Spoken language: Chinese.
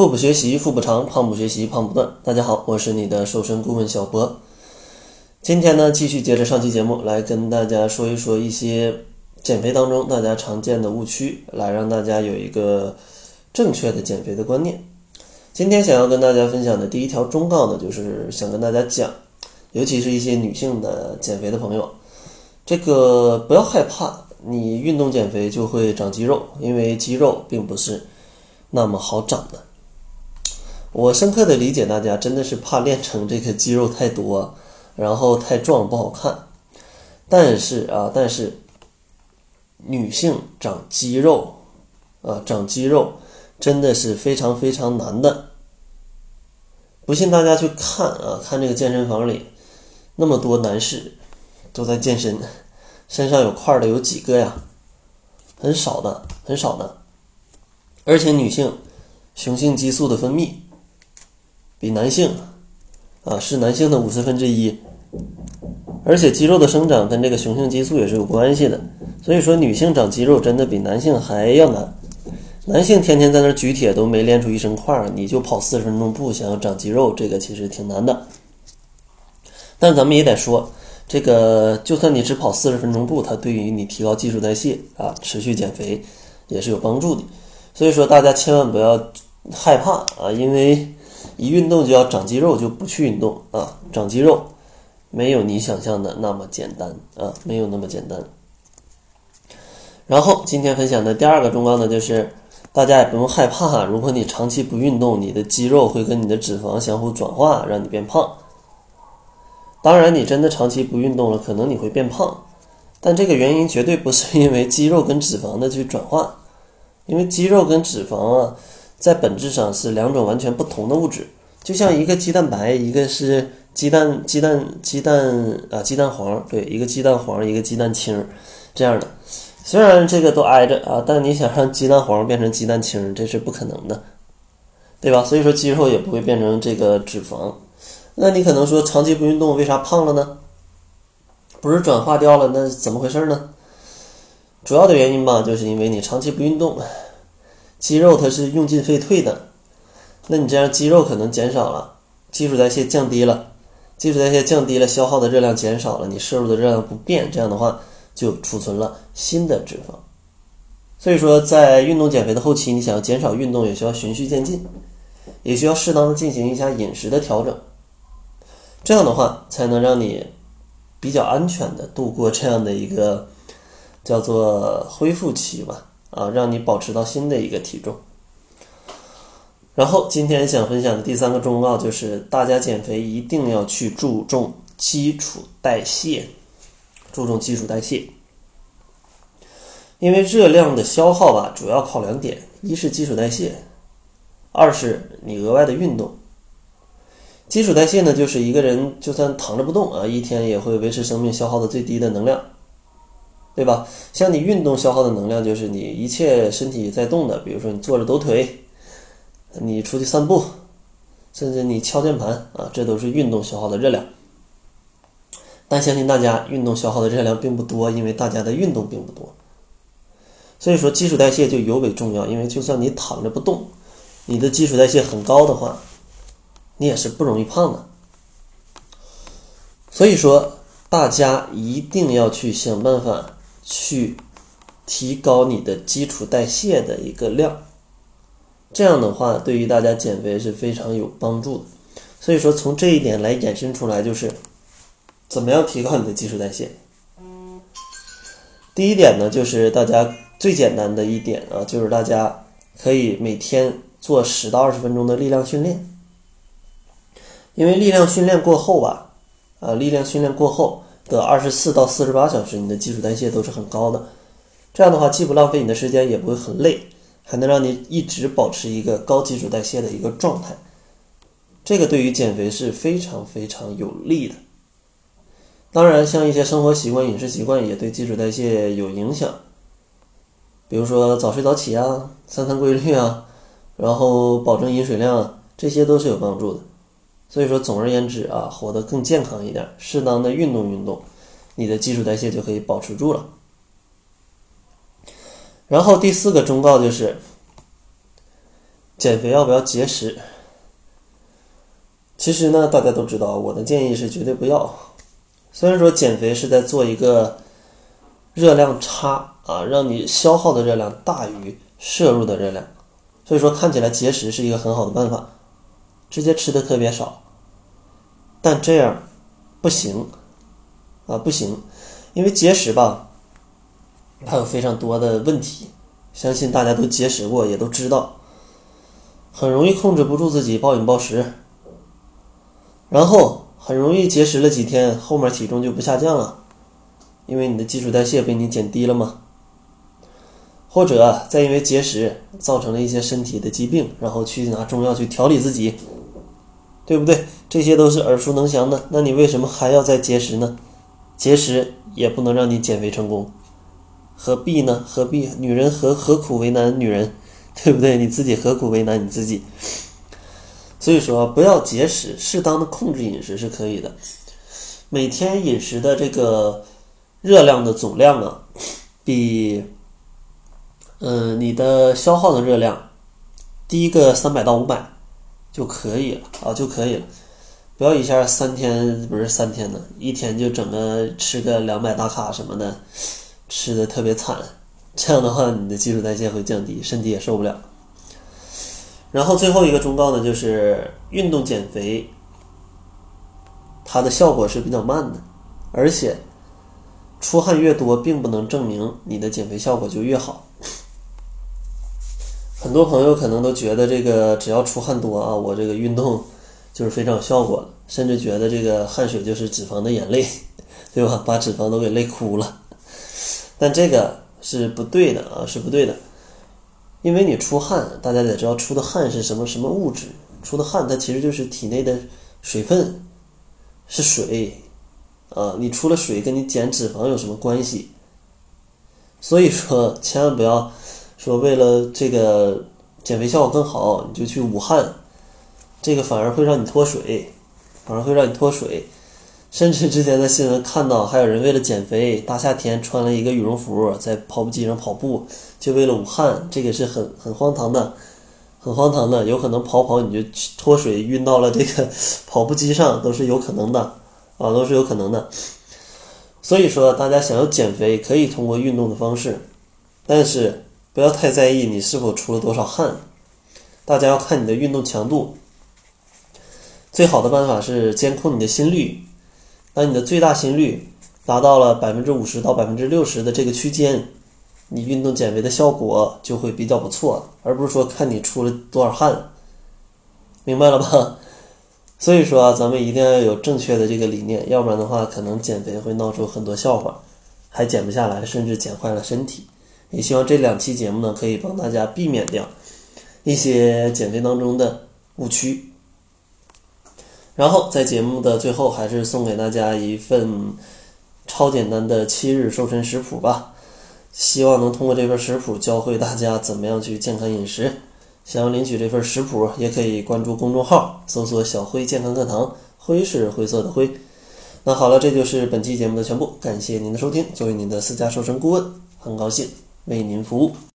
腹部学习腹部长，胖不学习胖不断。大家好，我是你的瘦身顾问小博。今天呢，继续接着上期节目来跟大家说一说一些减肥当中大家常见的误区，来让大家有一个正确的减肥的观念。今天想要跟大家分享的第一条忠告呢，就是想跟大家讲，尤其是一些女性的减肥的朋友，这个不要害怕，你运动减肥就会长肌肉，因为肌肉并不是那么好长的。我深刻的理解大家，真的是怕练成这个肌肉太多，然后太壮不好看。但是啊，但是女性长肌肉啊，长肌肉真的是非常非常难的。不信大家去看啊，看这个健身房里那么多男士都在健身，身上有块的有几个呀？很少的，很少的。而且女性雄性激素的分泌。比男性，啊是男性的五十分之一，而且肌肉的生长跟这个雄性激素也是有关系的，所以说女性长肌肉真的比男性还要难。男性天天在那举铁都没练出一身块儿，你就跑四十分钟步想要长肌肉，这个其实挺难的。但咱们也得说，这个就算你只跑四十分钟步，它对于你提高基础代谢啊、持续减肥也是有帮助的。所以说大家千万不要害怕啊，因为。一运动就要长肌肉，就不去运动啊！长肌肉没有你想象的那么简单啊，没有那么简单。然后今天分享的第二个忠告呢，就是大家也不用害怕，如果你长期不运动，你的肌肉会跟你的脂肪相互转化，让你变胖。当然，你真的长期不运动了，可能你会变胖，但这个原因绝对不是因为肌肉跟脂肪的去转化，因为肌肉跟脂肪啊。在本质上是两种完全不同的物质，就像一个鸡蛋白，一个是鸡蛋鸡蛋鸡蛋啊鸡蛋黄，对，一个鸡蛋黄，一个鸡蛋清，这样的。虽然这个都挨着啊，但你想让鸡蛋黄变成鸡蛋清，这是不可能的，对吧？所以说肌肉也不会变成这个脂肪。那你可能说长期不运动为啥胖了呢？不是转化掉了，那怎么回事呢？主要的原因吧，就是因为你长期不运动。肌肉它是用进废退的，那你这样肌肉可能减少了，基础代谢降低了，基础代谢降低了，消耗的热量减少了，你摄入的热量不变，这样的话就储存了新的脂肪。所以说，在运动减肥的后期，你想要减少运动，也需要循序渐进，也需要适当的进行一下饮食的调整，这样的话才能让你比较安全的度过这样的一个叫做恢复期吧。啊，让你保持到新的一个体重。然后今天想分享的第三个忠告就是，大家减肥一定要去注重基础代谢，注重基础代谢。因为热量的消耗吧，主要靠两点：一是基础代谢，二是你额外的运动。基础代谢呢，就是一个人就算躺着不动啊，一天也会维持生命消耗的最低的能量。对吧？像你运动消耗的能量，就是你一切身体在动的，比如说你坐着抖腿，你出去散步，甚至你敲键盘啊，这都是运动消耗的热量。但相信大家运动消耗的热量并不多，因为大家的运动并不多。所以说基础代谢就尤为重要，因为就算你躺着不动，你的基础代谢很高的话，你也是不容易胖的。所以说大家一定要去想办法。去提高你的基础代谢的一个量，这样的话对于大家减肥是非常有帮助的。所以说从这一点来衍生出来，就是怎么样提高你的基础代谢。第一点呢，就是大家最简单的一点啊，就是大家可以每天做十到二十分钟的力量训练，因为力量训练过后吧，啊，力量训练过后。的二十四到四十八小时，你的基础代谢都是很高的。这样的话，既不浪费你的时间，也不会很累，还能让你一直保持一个高基础代谢的一个状态。这个对于减肥是非常非常有利的。当然，像一些生活习惯、饮食习惯也对基础代谢有影响，比如说早睡早起啊、三餐规律啊，然后保证饮水量啊，这些都是有帮助的。所以说，总而言之啊，活得更健康一点，适当的运动运动，你的基础代谢就可以保持住了。然后第四个忠告就是，减肥要不要节食？其实呢，大家都知道，我的建议是绝对不要。虽然说减肥是在做一个热量差啊，让你消耗的热量大于摄入的热量，所以说看起来节食是一个很好的办法，直接吃的特别少。但这样不行啊，不行，因为节食吧，它有非常多的问题，相信大家都节食过，也都知道，很容易控制不住自己暴饮暴食，然后。很容易节食了几天，后面体重就不下降了，因为你的基础代谢被你减低了嘛。或者再因为节食造成了一些身体的疾病，然后去拿中药去调理自己，对不对？这些都是耳熟能详的。那你为什么还要再节食呢？节食也不能让你减肥成功，何必呢？何必？女人何何苦为难女人，对不对？你自己何苦为难你自己？所以说，不要节食，适当的控制饮食是可以的。每天饮食的这个热量的总量啊，比嗯你的消耗的热量低个三百到五百就可以了啊，就可以了。不要一下三天不是三天呢，一天就整个吃个两百大卡什么的，吃的特别惨。这样的话，你的基础代谢会降低，身体也受不了。然后最后一个忠告呢，就是运动减肥，它的效果是比较慢的，而且出汗越多，并不能证明你的减肥效果就越好。很多朋友可能都觉得这个只要出汗多啊，我这个运动就是非常有效果的甚至觉得这个汗水就是脂肪的眼泪，对吧？把脂肪都给累哭了。但这个是不对的啊，是不对的。因为你出汗，大家得知道出的汗是什么什么物质？出的汗它其实就是体内的水分，是水，啊，你出了水跟你减脂肪有什么关系？所以说千万不要说为了这个减肥效果更好，你就去武汉，这个反而会让你脱水，反而会让你脱水。甚至之前在新闻看到，还有人为了减肥，大夏天穿了一个羽绒服在跑步机上跑步，就为了武汉，这个是很很荒唐的，很荒唐的，有可能跑跑你就脱水晕到了这个 跑步机上，都是有可能的啊，都是有可能的。所以说，大家想要减肥，可以通过运动的方式，但是不要太在意你是否出了多少汗，大家要看你的运动强度。最好的办法是监控你的心率。当你的最大心率达到了百分之五十到百分之六十的这个区间，你运动减肥的效果就会比较不错，而不是说看你出了多少汗，明白了吧？所以说啊，咱们一定要有正确的这个理念，要不然的话，可能减肥会闹出很多笑话，还减不下来，甚至减坏了身体。也希望这两期节目呢，可以帮大家避免掉一些减肥当中的误区。然后在节目的最后，还是送给大家一份超简单的七日瘦身食谱吧。希望能通过这份食谱教会大家怎么样去健康饮食。想要领取这份食谱，也可以关注公众号，搜索“小辉健康课堂”，辉是灰色的灰。那好了，这就是本期节目的全部，感谢您的收听。作为您的私家瘦身顾问，很高兴为您服务。